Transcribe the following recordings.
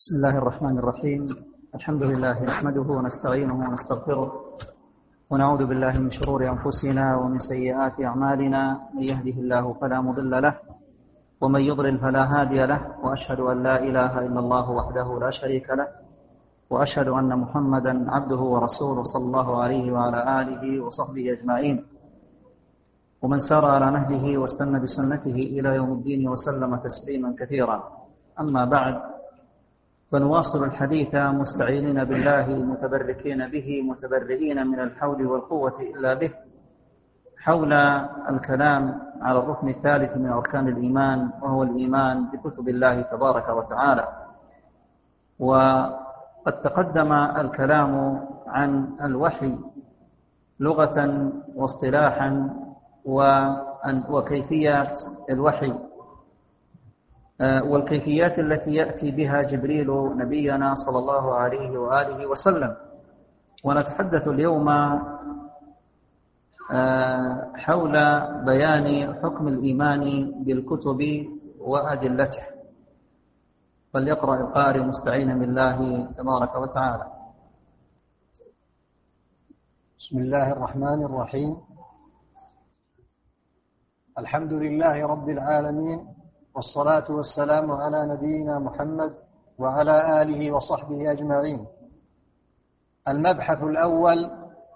بسم الله الرحمن الرحيم. الحمد لله نحمده ونستعينه ونستغفره ونعوذ بالله من شرور أنفسنا ومن سيئات أعمالنا. من يهده الله فلا مضل له ومن يضلل فلا هادي له وأشهد أن لا إله إلا الله وحده لا شريك له وأشهد أن محمدا عبده ورسوله صلى الله عليه وعلى آله وصحبه أجمعين. ومن سار على نهجه واستنى بسنته إلى يوم الدين وسلم تسليما كثيرا. أما بعد فنواصل الحديث مستعينين بالله متبركين به متبرئين من الحول والقوة إلا به. حول الكلام على الركن الثالث من أركان الإيمان وهو الإيمان بكتب الله تبارك وتعالى. وقد تقدم الكلام عن الوحي لغة واصطلاحا وكيفية الوحي. والكيفيات التي يأتي بها جبريل نبينا صلى الله عليه وآله وسلم. ونتحدث اليوم حول بيان حكم الإيمان بالكتب وأدلته. فليقرأ القارئ مستعينا بالله تبارك وتعالى. بسم الله الرحمن الرحيم. الحمد لله رب العالمين والصلاة والسلام على نبينا محمد وعلى آله وصحبه أجمعين. المبحث الأول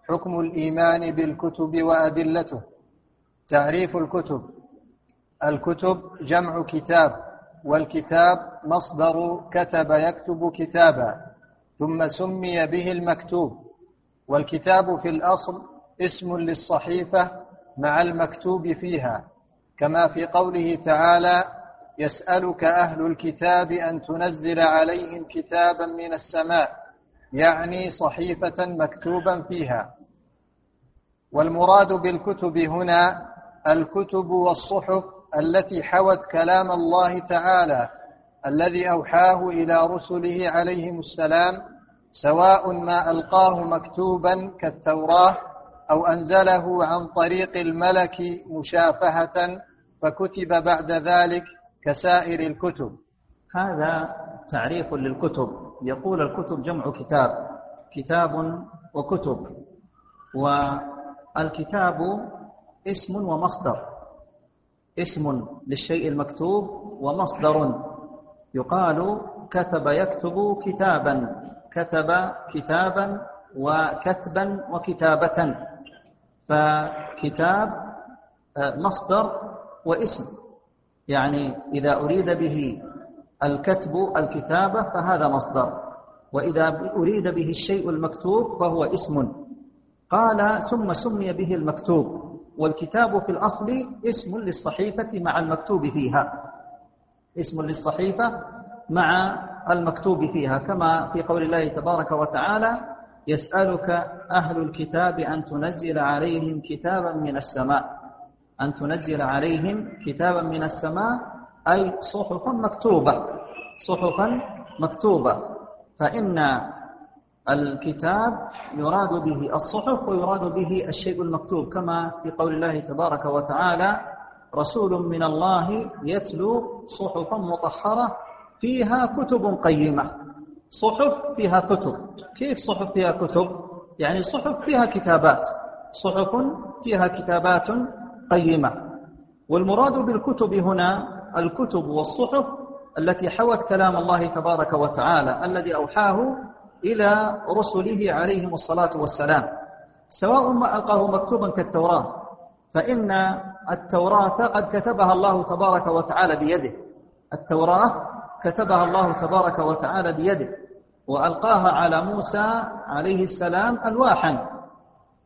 حكم الإيمان بالكتب وأدلته. تعريف الكتب. الكتب جمع كتاب والكتاب مصدر كتب يكتب كتابا ثم سمي به المكتوب. والكتاب في الأصل اسم للصحيفة مع المكتوب فيها كما في قوله تعالى يسألك أهل الكتاب أن تنزل عليهم كتابا من السماء يعني صحيفة مكتوبا فيها. والمراد بالكتب هنا الكتب والصحف التي حوت كلام الله تعالى الذي أوحاه إلى رسله عليهم السلام سواء ما ألقاه مكتوبا كالتوراة أو أنزله عن طريق الملك مشافهة فكتب بعد ذلك كسائر الكتب. هذا تعريف للكتب. يقول الكتب جمع كتاب. كتاب وكتب. والكتاب اسم ومصدر. اسم للشيء المكتوب ومصدر. يقال كتب يكتب كتابا. كتب كتابا وكتبا وكتابة. فكتاب مصدر واسم. يعني إذا أريد به الكتب الكتابة فهذا مصدر وإذا أريد به الشيء المكتوب فهو اسم. قال ثم سمي به المكتوب والكتاب في الأصل اسم للصحيفة مع المكتوب فيها. اسم للصحيفة مع المكتوب فيها كما في قول الله تبارك وتعالى يسألك أهل الكتاب أن تنزل عليهم كتابا من السماء. أن تنزل عليهم كتابا من السماء أي صحفا مكتوبة. صحفا مكتوبة. فإن الكتاب يراد به الصحف ويراد به الشيء المكتوب كما في قول الله تبارك وتعالى رسول من الله يتلو صحفا مطهرة فيها كتب قيمة. صحف فيها كتب. كيف صحف فيها كتب؟ يعني صحف فيها كتابات. صحف فيها كتابات قيمة. والمراد بالكتب هنا الكتب والصحف التي حوت كلام الله تبارك وتعالى الذي أوحاه إلى رسله عليهم الصلاة والسلام. سواء ما ألقاه مكتوبا كالتوراة فإن التوراة قد كتبها الله تبارك وتعالى بيده. التوراة كتبها الله تبارك وتعالى بيده وألقاها على موسى عليه السلام ألواحا.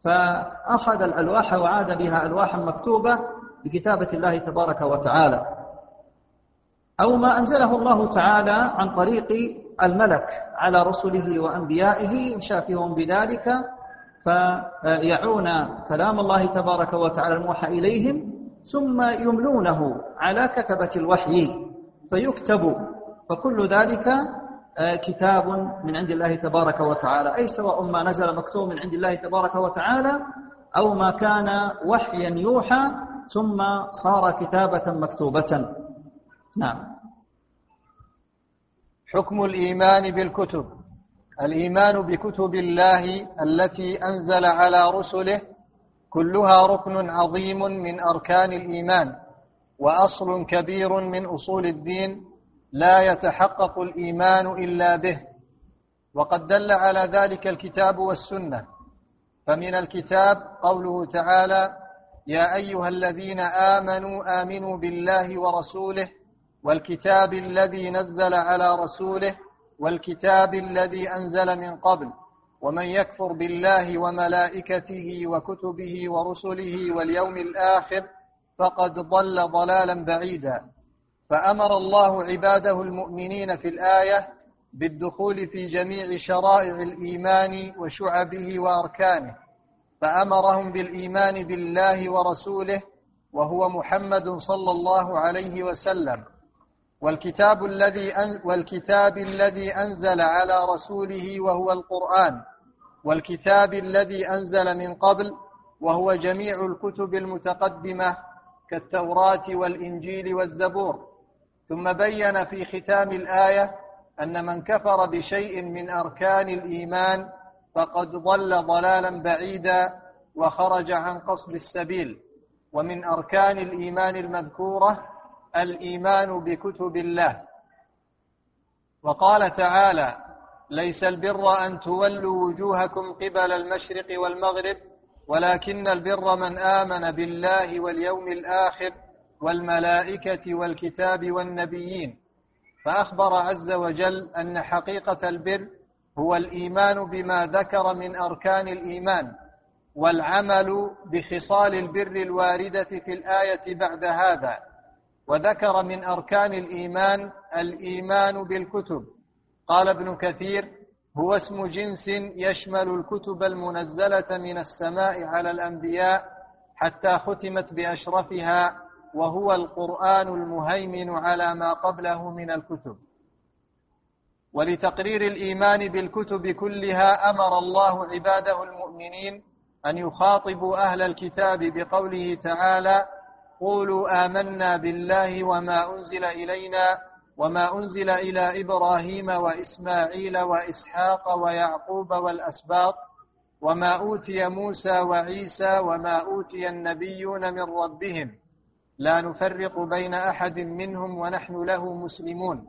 فأخذ الألواح وعاد بها ألواحا مكتوبة بكتابة الله تبارك وتعالى. أو ما أنزله الله تعالى عن طريق الملك على رسله وأنبيائه يشافههم بذلك فيعون كلام الله تبارك وتعالى الموحى إليهم ثم يملونه على كتبة الوحي فيكتب فكل ذلك كتاب من عند الله تبارك وتعالى. أي سواء ما نزل مكتوب من عند الله تبارك وتعالى أو ما كان وحيا يوحى ثم صار كتابة مكتوبة. نعم. حكم الإيمان بالكتب. الإيمان بكتب الله التي أنزل على رسله كلها ركن عظيم من أركان الإيمان وأصل كبير من أصول الدين لا يتحقق الإيمان إلا به وقد دل على ذلك الكتاب والسنة. فمن الكتاب قوله تعالى يا أيها الذين آمنوا آمنوا بالله ورسوله والكتاب الذي نزل على رسوله والكتاب الذي أنزل من قبل. ومن يكفر بالله وملائكته وكتبه ورسله واليوم الآخر فقد ضل ضلالا بعيدا. فأمر الله عباده المؤمنين في الآية بالدخول في جميع شرائع الإيمان وشعبه وأركانه. فأمرهم بالإيمان بالله ورسوله وهو محمد صلى الله عليه وسلم. والكتاب الذي والكتاب الذي أنزل على رسوله وهو القرآن. والكتاب الذي أنزل من قبل وهو جميع الكتب المتقدمة كالتوراة والإنجيل والزبور. ثم بين في ختام الآية أن من كفر بشيء من أركان الإيمان فقد ضل ضلالا بعيدا وخرج عن قصد السبيل. ومن أركان الإيمان المذكورة الإيمان بكتب الله. وقال تعالى ليس البر أن تولوا وجوهكم قبل المشرق والمغرب ولكن البر من آمن بالله واليوم الآخر والملائكة والكتاب والنبيين فأخبر عز وجل أن حقيقة البر هو الإيمان بما ذكر من أركان الإيمان والعمل بخصال البر الواردة في الآية بعد هذا وذكر من أركان الإيمان الإيمان بالكتب. قال ابن كثير هو اسم جنس يشمل الكتب المنزلة من السماء على الأنبياء حتى ختمت بأشرفها وهو القرآن المهيمن على ما قبله من الكتب. ولتقرير الإيمان بالكتب كلها أمر الله عباده المؤمنين أن يخاطبوا أهل الكتاب بقوله تعالى قولوا آمنا بالله وما أنزل إلينا وما أنزل إلى إبراهيم وإسماعيل وإسحاق ويعقوب والأسباط وما أوتي موسى وعيسى وما أوتي النبيون من ربهم لا نفرق بين أحد منهم ونحن له مسلمون.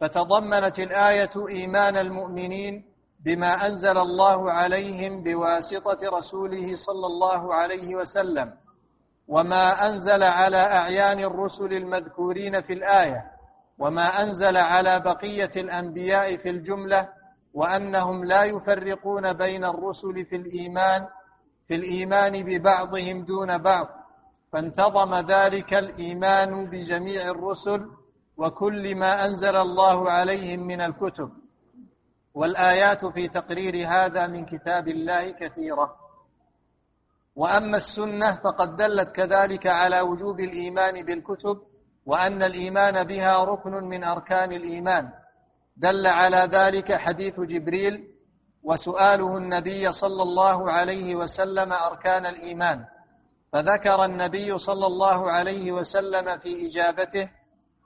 فتضمنت الآية إيمان المؤمنين بما أنزل الله عليهم بواسطة رسوله صلى الله عليه وسلم وما أنزل على أعيان الرسل المذكورين في الآية وما أنزل على بقية الأنبياء في الجملة وأنهم لا يفرقون بين الرسل في الإيمان في الإيمان ببعضهم دون بعض. فانتظم ذلك الإيمان بجميع الرسل وكل ما أنزل الله عليهم من الكتب. والآيات في تقرير هذا من كتاب الله كثيرة. وأما السنة فقد دلت كذلك على وجوب الإيمان بالكتب وأن الإيمان بها ركن من أركان الإيمان. دل على ذلك حديث جبريل وسؤاله النبي صلى الله عليه وسلم أركان الإيمان. فذكر النبي صلى الله عليه وسلم في إجابته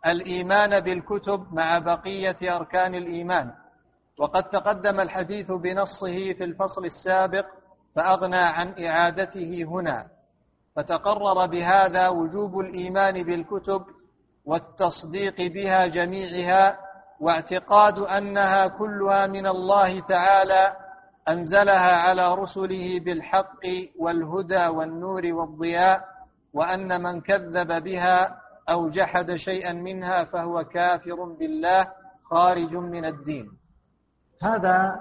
الإيمان بالكتب مع بقية أركان الإيمان. وقد تقدم الحديث بنصه في الفصل السابق فأغنى عن إعادته هنا. فتقرر بهذا وجوب الإيمان بالكتب والتصديق بها جميعها واعتقاد أنها كلها من الله تعالى أنزلها على رسله بالحق والهدى والنور والضياء وأن من كذب بها أو جحد شيئا منها فهو كافر بالله خارج من الدين. هذا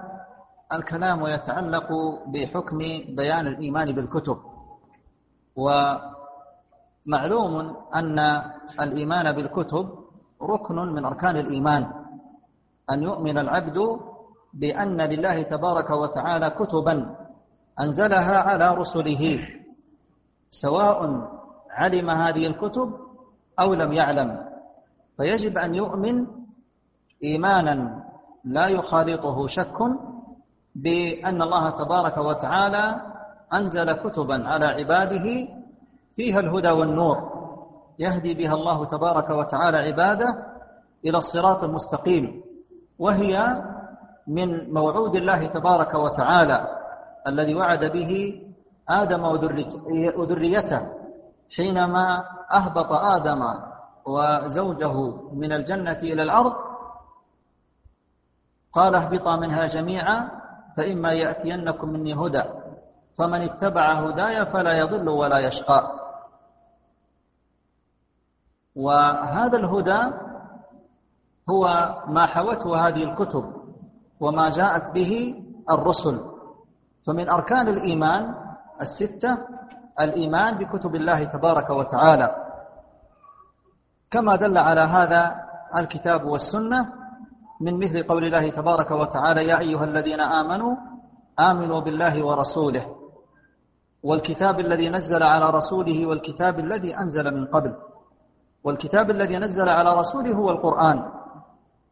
الكلام يتعلق بحكم بيان الإيمان بالكتب. ومعلوم أن الإيمان بالكتب ركن من أركان الإيمان. أن يؤمن العبد بأن لله تبارك وتعالى كتبا أنزلها على رسله سواء علم هذه الكتب أو لم يعلم. فيجب أن يؤمن إيمانا لا يخالطه شك بأن الله تبارك وتعالى أنزل كتبا على عباده فيها الهدى والنور يهدي بها الله تبارك وتعالى عباده إلى الصراط المستقيم وهي من موعود الله تبارك وتعالى الذي وعد به آدم وذريته حينما أهبط آدم وزوجه من الجنة إلى الأرض قال اهبطا منها جميعا فإما يأتينكم مني هدى فمن اتبع هداي فلا يضل ولا يشقى. وهذا الهدى هو ما حوته هذه الكتب وما جاءت به الرسل. فمن أركان الإيمان الستة الإيمان بكتب الله تبارك وتعالى. كما دل على هذا الكتاب والسنة من مثل قول الله تبارك وتعالى يا أيها الذين آمنوا آمنوا بالله ورسوله والكتاب الذي نزل على رسوله والكتاب الذي أنزل من قبل. والكتاب الذي نزل على رسوله هو القرآن.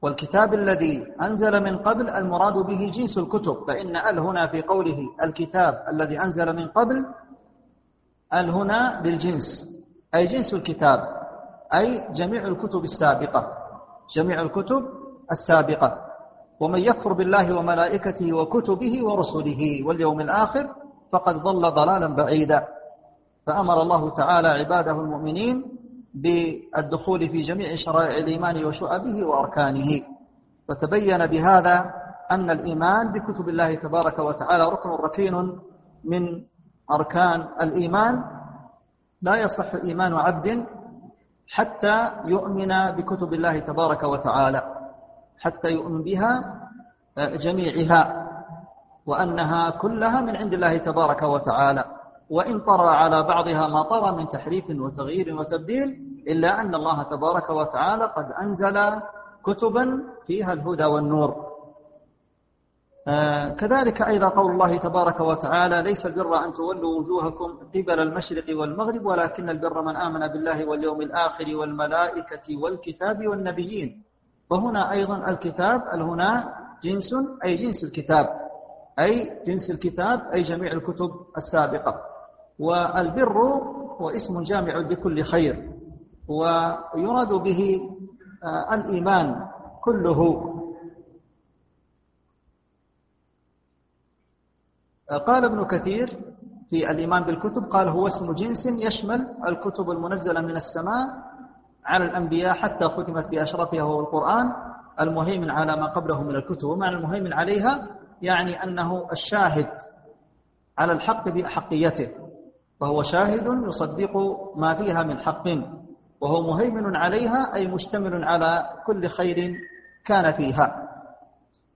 والكتاب الذي أنزل من قبل المراد به جنس الكتب فإن ال هنا في قوله الكتاب الذي أنزل من قبل ال هنا بالجنس أي جنس الكتاب أي جميع الكتب السابقة جميع الكتب السابقة. ومن يكفر بالله وملائكته وكتبه ورسله واليوم الآخر فقد ضل ضلالا بعيدا. فأمر الله تعالى عباده المؤمنين بالدخول في جميع شرائع الإيمان وشعبه وأركانه. وتبين بهذا أن الإيمان بكتب الله تبارك وتعالى ركن ركين من أركان الإيمان. لا يصح إيمان عبد حتى يؤمن بكتب الله تبارك وتعالى حتى يؤمن بها جميعها وأنها كلها من عند الله تبارك وتعالى. وإن طرى على بعضها ما طرى من تحريف وتغيير وتبديل إلا أن الله تبارك وتعالى قد أنزل كتبا فيها الهدى والنور. آه، كذلك أيضا قول الله تبارك وتعالى ليس البر أن تولوا وجوهكم قبل المشرق والمغرب ولكن البر من آمن بالله واليوم الآخر والملائكة والكتاب والنبيين. وهنا أيضا الكتاب هنا جنس أي جنس الكتاب أي جنس الكتاب أي جميع الكتب السابقة. والبر هو اسم جامع لكل خير ويراد به آه، الإيمان كله. قال ابن كثير في الإيمان بالكتب قال هو اسم جنس يشمل الكتب المنزلة من السماء على الأنبياء حتى ختمت بأشرفها وهو القرآن المهيمن على ما قبله من الكتب. ومعنى المهيمن عليها يعني أنه الشاهد على الحق بأحقيته وهو شاهد يصدق ما فيها من حق وهو مهيمن عليها أي مشتمل على كل خير كان فيها.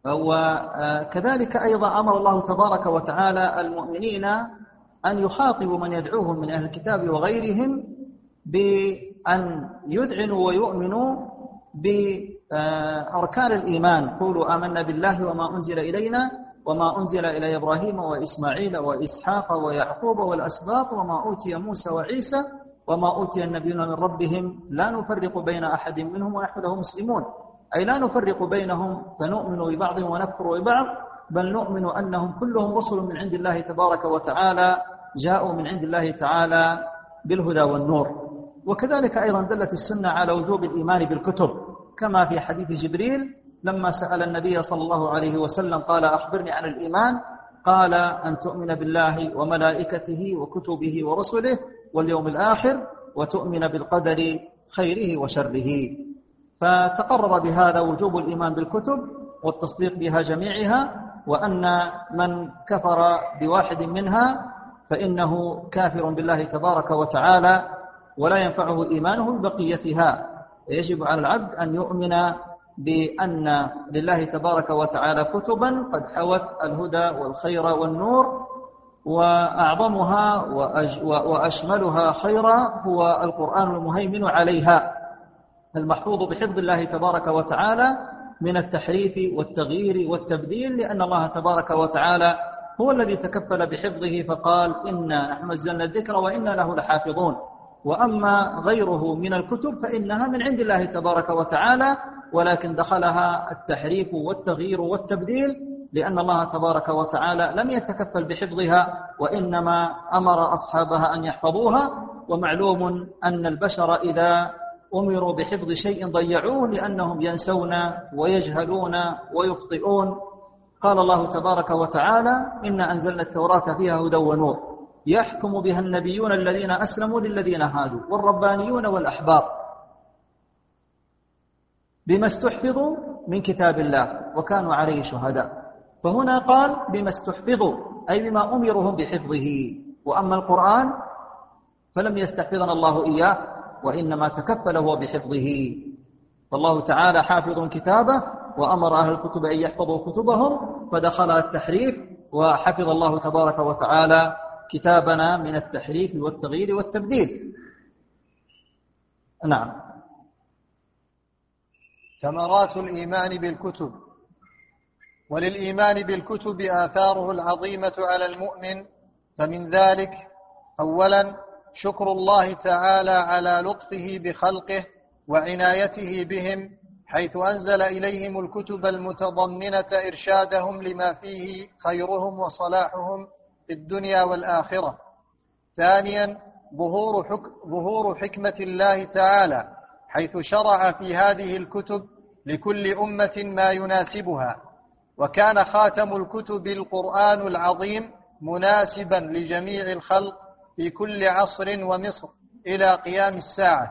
وكذلك أيضا أمر الله تبارك وتعالى المؤمنين أن يخاطبوا من يدعوهم من أهل الكتاب وغيرهم بأن يذعنوا ويؤمنوا بأركان الإيمان. قولوا آمنا بالله وما أنزل إلينا وما أنزل إلى إبراهيم وإسماعيل وإسحاق ويعقوب والأسباط وما أوتي موسى وعيسى وما أوتي النبيون من ربهم لا نفرق بين أحد منهم ونحن له مسلمون. أي لا نفرق بينهم فنؤمن ببعض ونكفر ببعض بل نؤمن أنهم كلهم رسل من عند الله تبارك وتعالى جاءوا من عند الله تعالى بالهدى والنور. وكذلك أيضا دلت السنة على وجوب الإيمان بالكتب كما في حديث جبريل لما سأل النبي صلى الله عليه وسلم قال أخبرني عن الإيمان قال أن تؤمن بالله وملائكته وكتبه ورسله واليوم الآخر وتؤمن بالقدر خيره وشره. فتقرر بهذا وجوب الإيمان بالكتب والتصديق بها جميعها وأن من كفر بواحد منها فإنه كافر بالله تبارك وتعالى ولا ينفعه إيمانه ببقيتها يجب على العبد أن يؤمن بأن لله تبارك وتعالى كتبا قد حوت الهدى والخير والنور وأعظمها وأشملها خيرا هو القرآن المهيمن عليها المحفوظ بحفظ الله تبارك وتعالى من التحريف والتغيير والتبديل لأن الله تبارك وتعالى هو الذي تكفل بحفظه فقال إنا نحن نزلنا الذكر وإنا له لحافظون. وأما غيره من الكتب فإنها من عند الله تبارك وتعالى ولكن دخلها التحريف والتغيير والتبديل لأن الله تبارك وتعالى لم يتكفل بحفظها وإنما أمر أصحابها أن يحفظوها ومعلوم أن البشر إذا أمروا بحفظ شيء ضيعوه لأنهم ينسون ويجهلون ويخطئون. قال الله تبارك وتعالى إنا أنزلنا التوراة فيها هدى ونور. يحكم بها النبيون الذين أسلموا للذين هادوا والربانيون والأحبار. بما استحفظوا من كتاب الله وكانوا عليه شهداء. فهنا قال بما استحفظوا أي بما أمرهم بحفظه. وأما القرآن فلم يستحفظنا الله إياه وإنما تكفل هو بحفظه. فالله تعالى حافظ كتابه وأمر أهل الكتب أن يحفظوا كتبهم فدخل التحريف وحفظ الله تبارك وتعالى كتابنا من التحريف والتغيير والتبديل. نعم. ثمرات الإيمان بالكتب وللإيمان بالكتب آثاره العظيمة على المؤمن فمن ذلك أولا شكر الله تعالى على لطفه بخلقه وعنايته بهم حيث أنزل إليهم الكتب المتضمنة إرشادهم لما فيه خيرهم وصلاحهم في الدنيا والآخرة. ثانيا ظهور, حك ظهور حكمة الله تعالى حيث شرع في هذه الكتب لكل أمة ما يناسبها وكان خاتم الكتب القرآن العظيم مناسبا لجميع الخلق في كل عصر ومصر إلى قيام الساعة.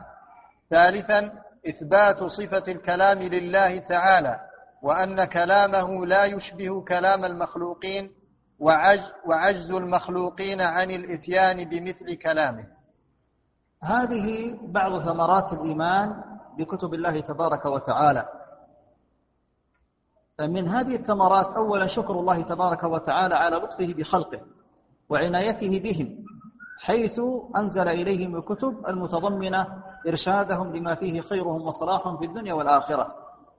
ثالثا إثبات صفة الكلام لله تعالى وأن كلامه لا يشبه كلام المخلوقين وعجز المخلوقين عن الإتيان بمثل كلامه. هذه بعض ثمرات الإيمان بكتب الله تبارك وتعالى. من هذه الثمرات أولا شكر الله تبارك وتعالى على لطفه بخلقه وعنايته بهم حيث أنزل إليهم الكتب المتضمنة إرشادهم لما فيه خيرهم وصلاحهم في الدنيا والآخرة.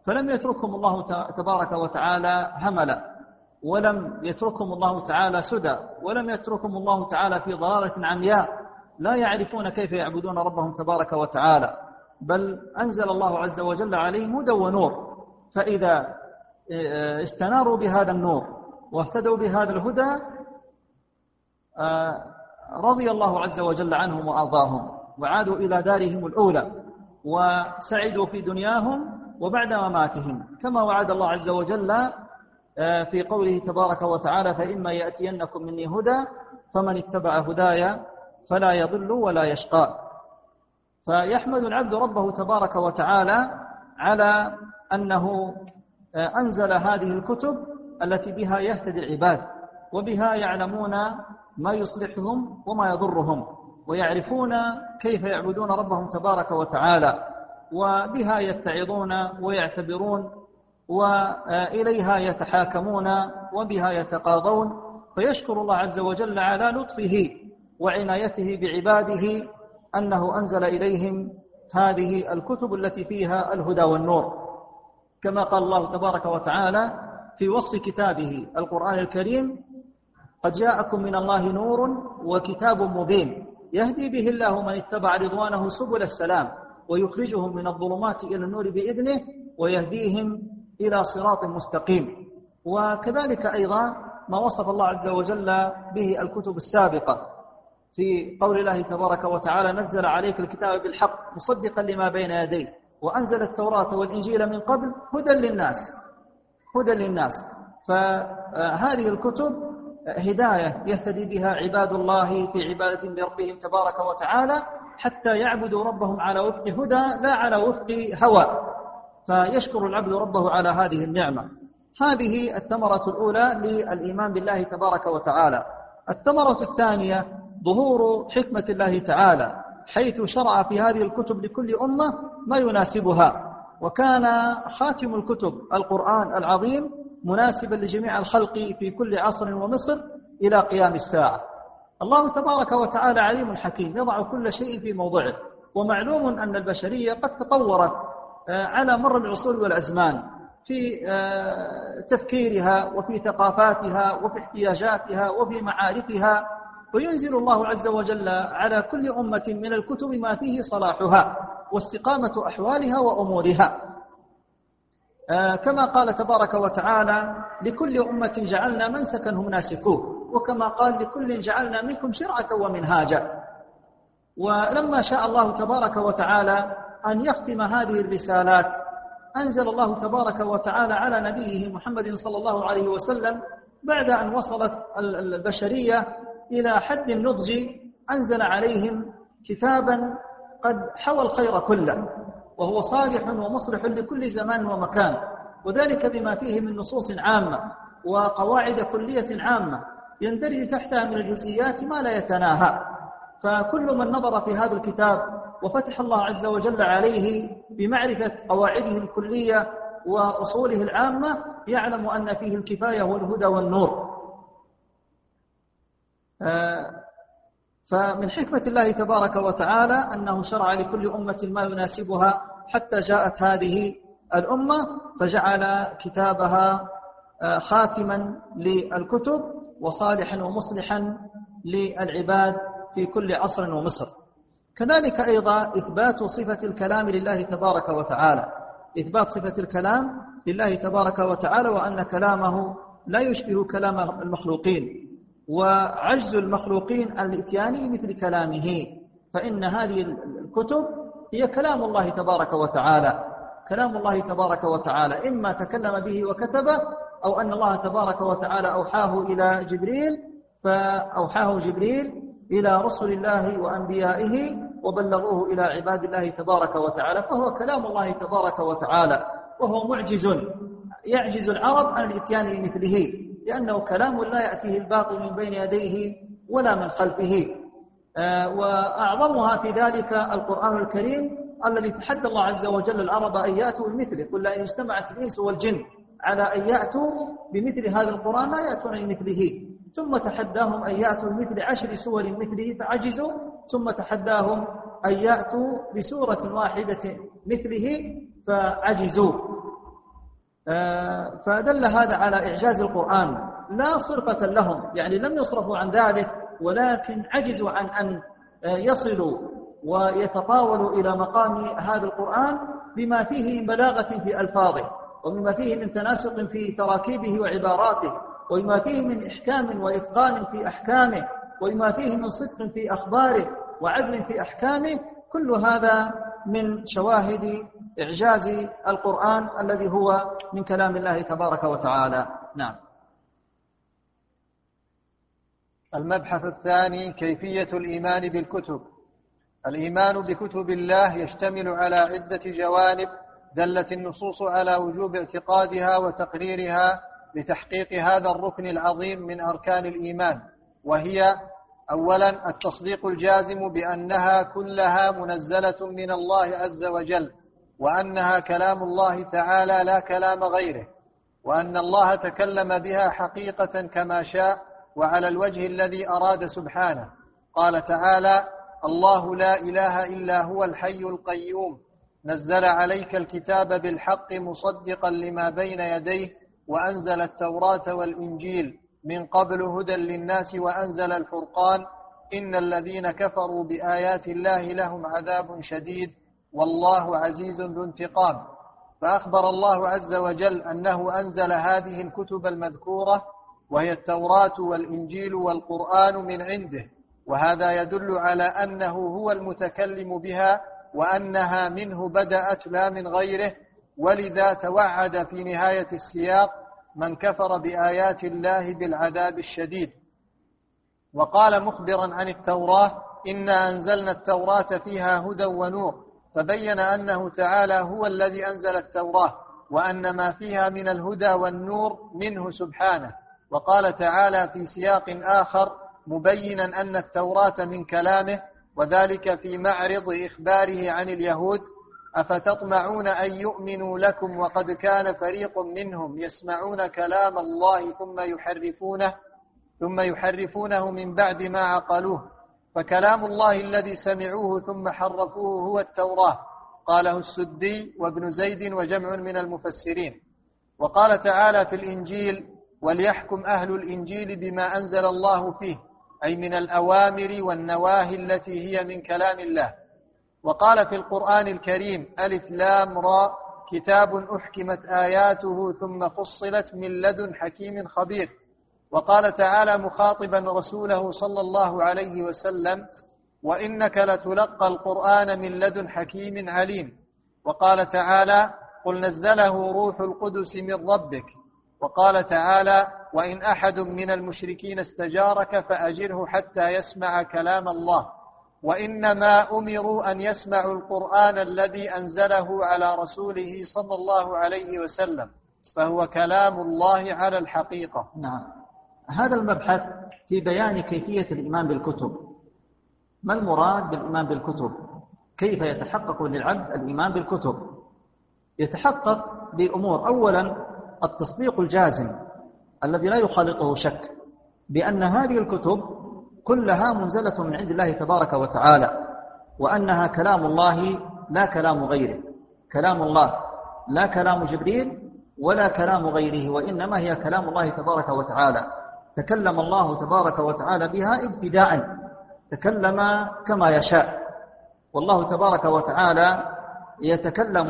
فلم يتركهم الله تبارك وتعالى هملا ولم يتركهم الله تعالى سدى ولم يتركهم الله تعالى في ضلالة عمياء. لا يعرفون كيف يعبدون ربهم تبارك وتعالى بل أنزل الله عز وجل عليهم هدى ونور. فإذا استناروا بهذا النور واهتدوا بهذا الهدى رضي الله عز وجل عنهم وأرضاهم وعادوا إلى دارهم الأولى وسعدوا في دنياهم وبعد مماتهم. كما وعد الله عز وجل آه، في قوله تبارك وتعالى فإما يأتينكم مني هدى فمن اتبع هدايا فلا يضل ولا يشقى. فيحمد العبد ربه تبارك وتعالى على أنه آه، أنزل هذه الكتب التي بها يهتدي العباد وبها يعلمون ما يصلحهم وما يضرهم ويعرفون كيف يعبدون ربهم تبارك وتعالى وبها يتعظون ويعتبرون وإليها يتحاكمون وبها يتقاضون. فيشكر الله عز وجل على لطفه وعنايته بعباده أنه أنزل إليهم هذه الكتب التي فيها الهدى والنور. كما قال الله تبارك وتعالى في وصف كتابه القرآن الكريم قد جاءكم من الله نور وكتاب مبين يهدي به الله من اتبع رضوانه سبل السلام ويخرجهم من الظلمات إلى النور بإذنه ويهديهم إلى صراط مستقيم. وكذلك أيضا ما وصف الله عز وجل به الكتب السابقة في قول الله تبارك وتعالى نزل عليك الكتاب بالحق مصدقا لما بين يديه وأنزل التوراة والإنجيل من قبل هدى للناس هدى للناس. فهذه الكتب هداية يهتدي بها عباد الله في عبادة لربهم تبارك وتعالى حتى يعبدوا ربهم على وفق هدى لا على وفق هوى. فيشكر العبد ربه على هذه النعمة. هذه الثمرة الأولى للإيمان بالله تبارك وتعالى. الثمرة الثانية ظهور حكمة الله تعالى حيث شرع في هذه الكتب لكل أمة ما يناسبها. وكان خاتم الكتب القرآن العظيم مناسبا لجميع الخلق في كل عصر ومصر إلى قيام الساعة. الله تبارك وتعالى عليم حكيم يضع كل شيء في موضعه. ومعلوم أن البشرية قد تطورت آه، على مر العصور والأزمان في آه، تفكيرها وفي ثقافاتها وفي احتياجاتها وفي معارفها. وينزل الله عز وجل على كل أمة من الكتب ما فيه صلاحها واستقامة أحوالها وأمورها. آه، كما قال تبارك وتعالى لكل أمة جعلنا منسكا هم ناسكوه وكما قال لكل جعلنا منكم شرعة ومنهاجا. ولما شاء الله تبارك وتعالى أن يختم هذه الرسالات أنزل الله تبارك وتعالى على نبيه محمد صلى الله عليه وسلم بعد أن وصلت البشرية إلى حد النضج أنزل عليهم كتابا قد حوى الخير كله وهو صالح ومصلح لكل زمان ومكان وذلك بما فيه من نصوص عامة وقواعد كلية عامة يندرج تحتها من الجزئيات ما لا يتناهى. فكل من نظر في هذا الكتاب وفتح الله عز وجل عليه بمعرفة قواعده الكلية وأصوله العامة يعلم أن فيه الكفاية والهدى والنور. فمن حكمة الله تبارك وتعالى أنه شرع لكل أمة ما يناسبها حتى جاءت هذه الأمة فجعل كتابها آه، خاتما للكتب وصالحا ومصلحا للعباد في كل عصر ومصر. كذلك أيضا إثبات صفة الكلام لله تبارك وتعالى. إثبات صفة الكلام لله تبارك وتعالى وأن كلامه لا يشبه كلام المخلوقين. وعجز المخلوقين عن الاتيان مثل كلامه. فإن هذه الكتب هي كلام الله تبارك وتعالى. كلام الله تبارك وتعالى. إما تكلم به وكتبه أو أن الله تبارك وتعالى أوحاه إلى جبريل فأوحاه جبريل إلى رسل الله وأنبيائه وبلغوه إلى عباد الله تبارك وتعالى. فهو كلام الله تبارك وتعالى وهو معجز. يعجز العرب عن الاتيان بمثله. لأنه كلام لا يأتيه الباطل من بين يديه ولا من خلفه. آه، وأعظمها في ذلك القرآن الكريم الذي تحدى الله عز وجل العرب أن يأتوا بمثله. قل لئن اجتمعت الإنس والجن على أن يأتوا بمثل هذا القرآن لا يأتون بمثله. ثم تحداهم أن يأتوا بمثل عشر سور مثله فعجزوا. ثم تحداهم أن يأتوا بسورة واحدة مثله فعجزوا. فدل هذا على إعجاز القرآن. لا صرفة لهم يعني لم يصرفوا عن ذلك ولكن عجزوا عن أن آه، يصلوا ويتطاولوا إلى مقام هذا القرآن بما فيه من بلاغة في ألفاظه ومما فيه من تناسق في تراكيبه وعباراته وبما فيه من إحكام وإتقان في أحكامه وبما فيه من صدق في أخباره وعدل في أحكامه. كل هذا من شواهد إعجاز القرآن الذي هو من كلام الله تبارك وتعالى. نعم. المبحث الثاني كيفية الإيمان بالكتب. الإيمان بكتب الله يشتمل على عدة جوانب دلت النصوص على وجوب اعتقادها وتقريرها لتحقيق هذا الركن العظيم من أركان الإيمان وهي أولا التصديق الجازم بأنها كلها منزلة من الله عز وجل. وأنها كلام الله تعالى لا كلام غيره وأن الله تكلم بها حقيقة كما شاء وعلى الوجه الذي أراد سبحانه. قال تعالى الله لا إله إلا هو الحي القيوم نزل عليك الكتاب بالحق مصدقا لما بين يديه وأنزل التوراة والإنجيل من قبل هدى للناس وأنزل الفرقان إن الذين كفروا بآيات الله لهم عذاب شديد والله عزيز ذو انتقام. فأخبر الله عز وجل أنه أنزل هذه الكتب المذكورة وهي التوراة والإنجيل والقرآن من عنده. وهذا يدل على أنه هو المتكلم بها وأنها منه بدأت لا من غيره. ولذا توعد في نهاية السياق من كفر بآيات الله بالعذاب الشديد. وقال مخبرا عن التوراة إنا أنزلنا التوراة فيها هدى ونور. فبين أنه تعالى هو الذي أنزل التوراة وأن ما فيها من الهدى والنور منه سبحانه. وقال تعالى في سياق آخر مبينا أن التوراة من كلامه وذلك في معرض إخباره عن اليهود أفتطمعون أن يؤمنوا لكم وقد كان فريق منهم يسمعون كلام الله ثم يحرفونه ثم يحرفونه من بعد ما عقلوه. فكلام الله الذي سمعوه ثم حرفوه هو التوراة. قاله السدي وابن زيد وجمع من المفسرين. وقال تعالى في الإنجيل وليحكم أهل الإنجيل بما أنزل الله فيه أي من الأوامر والنواهي التي هي من كلام الله. وقال في القرآن الكريم ألف لام را كتاب أحكمت آياته ثم فصلت من لدن حكيم خبير. وقال تعالى مخاطبا رسوله صلى الله عليه وسلم وإنك لتلقى القرآن من لدن حكيم عليم. وقال تعالى قل نزله روح القدس من ربك. وقال تعالى وإن أحد من المشركين استجارك فأجره حتى يسمع كلام الله. وإنما أمروا أن يسمعوا القرآن الذي أنزله على رسوله صلى الله عليه وسلم فهو كلام الله على الحقيقة. نعم. هذا المبحث في بيان كيفية الإيمان بالكتب. ما المراد بالإيمان بالكتب؟ كيف يتحقق للعبد الإيمان بالكتب؟ يتحقق بأمور أولا التصديق الجازم الذي لا يخالطه شك بأن هذه الكتب كلها منزلة من عند الله تبارك وتعالى وأنها كلام الله لا كلام غيره. كلام الله لا كلام جبريل ولا كلام غيره وإنما هي كلام الله تبارك وتعالى. تكلم الله تبارك وتعالى بها ابتداء تكلم كما يشاء. والله تبارك وتعالى يتكلم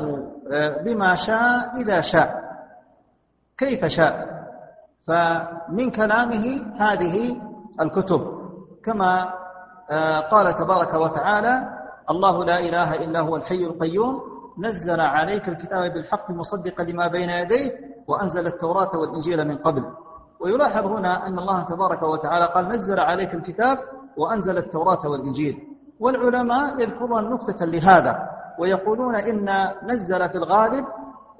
آه، بما شاء إذا شاء. كيف شاء؟ فمن كلامه هذه الكتب. كما آه، قال تبارك وتعالى الله لا إله إلا هو الحي القيوم. نزل عليك الكتاب بالحق مصدقا لما بين يديه وأنزل التوراة والإنجيل من قبل. ويلاحظ هنا أن الله تبارك وتعالى قال نزل عليك الكتاب وأنزل التوراة والإنجيل. والعلماء يذكرون نكتة لهذا ويقولون إن نزل في الغالب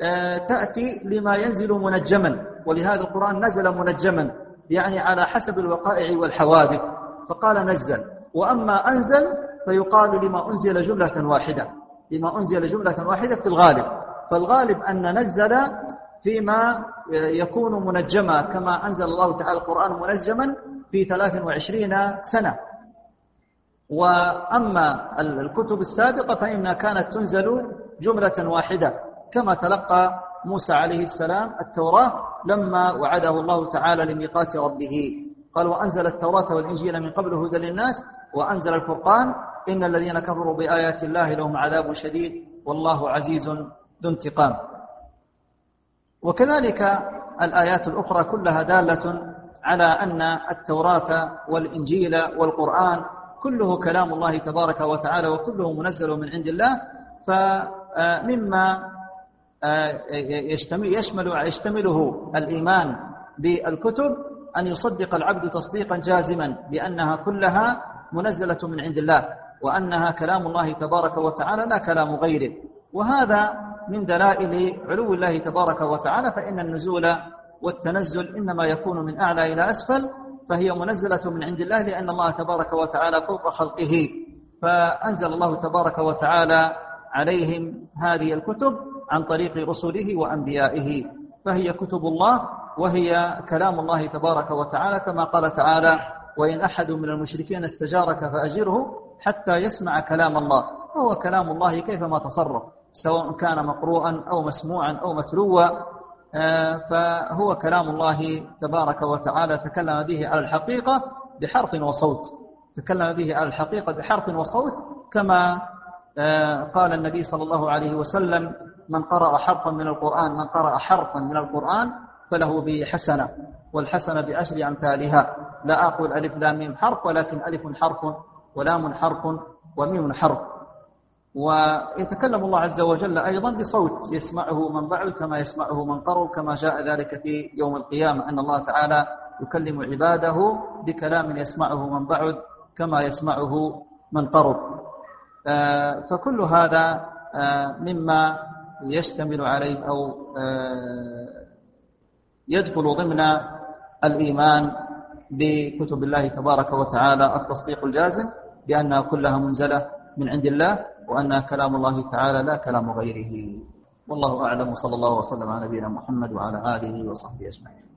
آه، تأتي لما ينزل منجما. ولهذا القرآن نزل منجما يعني على حسب الوقائع والحوادث. فقال نزل. وأما أنزل فيقال لما أنزل جملة واحدة. لما أنزل جملة واحدة في الغالب. فالغالب أن نزل فيما يكون منجما كما أنزل الله تعالى القرآن منجما في 23 سنة. وأما الكتب السابقة فإنها كانت تنزل جملة واحدة كما تلقى موسى عليه السلام التوراة لما وعده الله تعالى لميقات ربه. قال وأنزل التوراة والإنجيل من قبل هدى للناس وأنزل الفرقان إن الذين كفروا بآيات الله لهم عذاب شديد والله عزيز ذو انتقام. وكذلك الآيات الأخرى كلها دالة على أن التوراة والإنجيل والقرآن كله كلام الله تبارك وتعالى وكله منزل من عند الله فمما يشمل يشتمله الإيمان بالكتب أن يصدق العبد تصديقا جازما بأنها كلها منزلة من عند الله وأنها كلام الله تبارك وتعالى لا كلام غيره. وهذا من دلائل علو الله تبارك وتعالى فإن النزول والتنزل إنما يكون من أعلى إلى أسفل فهي منزلة من عند الله لأن الله تبارك وتعالى فوق خلقه. فأنزل الله تبارك وتعالى عليهم هذه الكتب عن طريق رسله وأنبيائه. فهي كتب الله وهي كلام الله تبارك وتعالى كما قال تعالى وإن أحد من المشركين استجارك فأجره حتى يسمع كلام الله. وهو كلام الله كيفما تصرف. سواء كان مقروءا أو مسموعا أو متلوا آه، فهو كلام الله تبارك وتعالى. تكلم به على الحقيقة بحرف وصوت. تكلم به على الحقيقة بحرف وصوت كما آه، قال النبي صلى الله عليه وسلم من قرأ حرفا من القرآن من قرأ حرفا من القرآن فله به حسنة والحسنة بأشر أمثالها. لا أقول ألف لام ميم حرف ولكن ألف حرف ولام حرف وميم حرف. ويتكلم الله عز وجل أيضا بصوت يسمعه من بعد كما يسمعه من قرب كما جاء ذلك في يوم القيامة أن الله تعالى يكلم عباده بكلام يسمعه من بعد كما يسمعه من قرب. آه، فكل هذا آه، مما يشتمل عليه أو آه، يدخل ضمن الإيمان بكتب الله تبارك وتعالى التصديق الجازم بأنها كلها منزلة من عند الله. وأنها كلام الله تعالى لا كلام غيره. والله أعلم. صلى الله وسلم على نبينا محمد وعلى آله وصحبه أجمعين.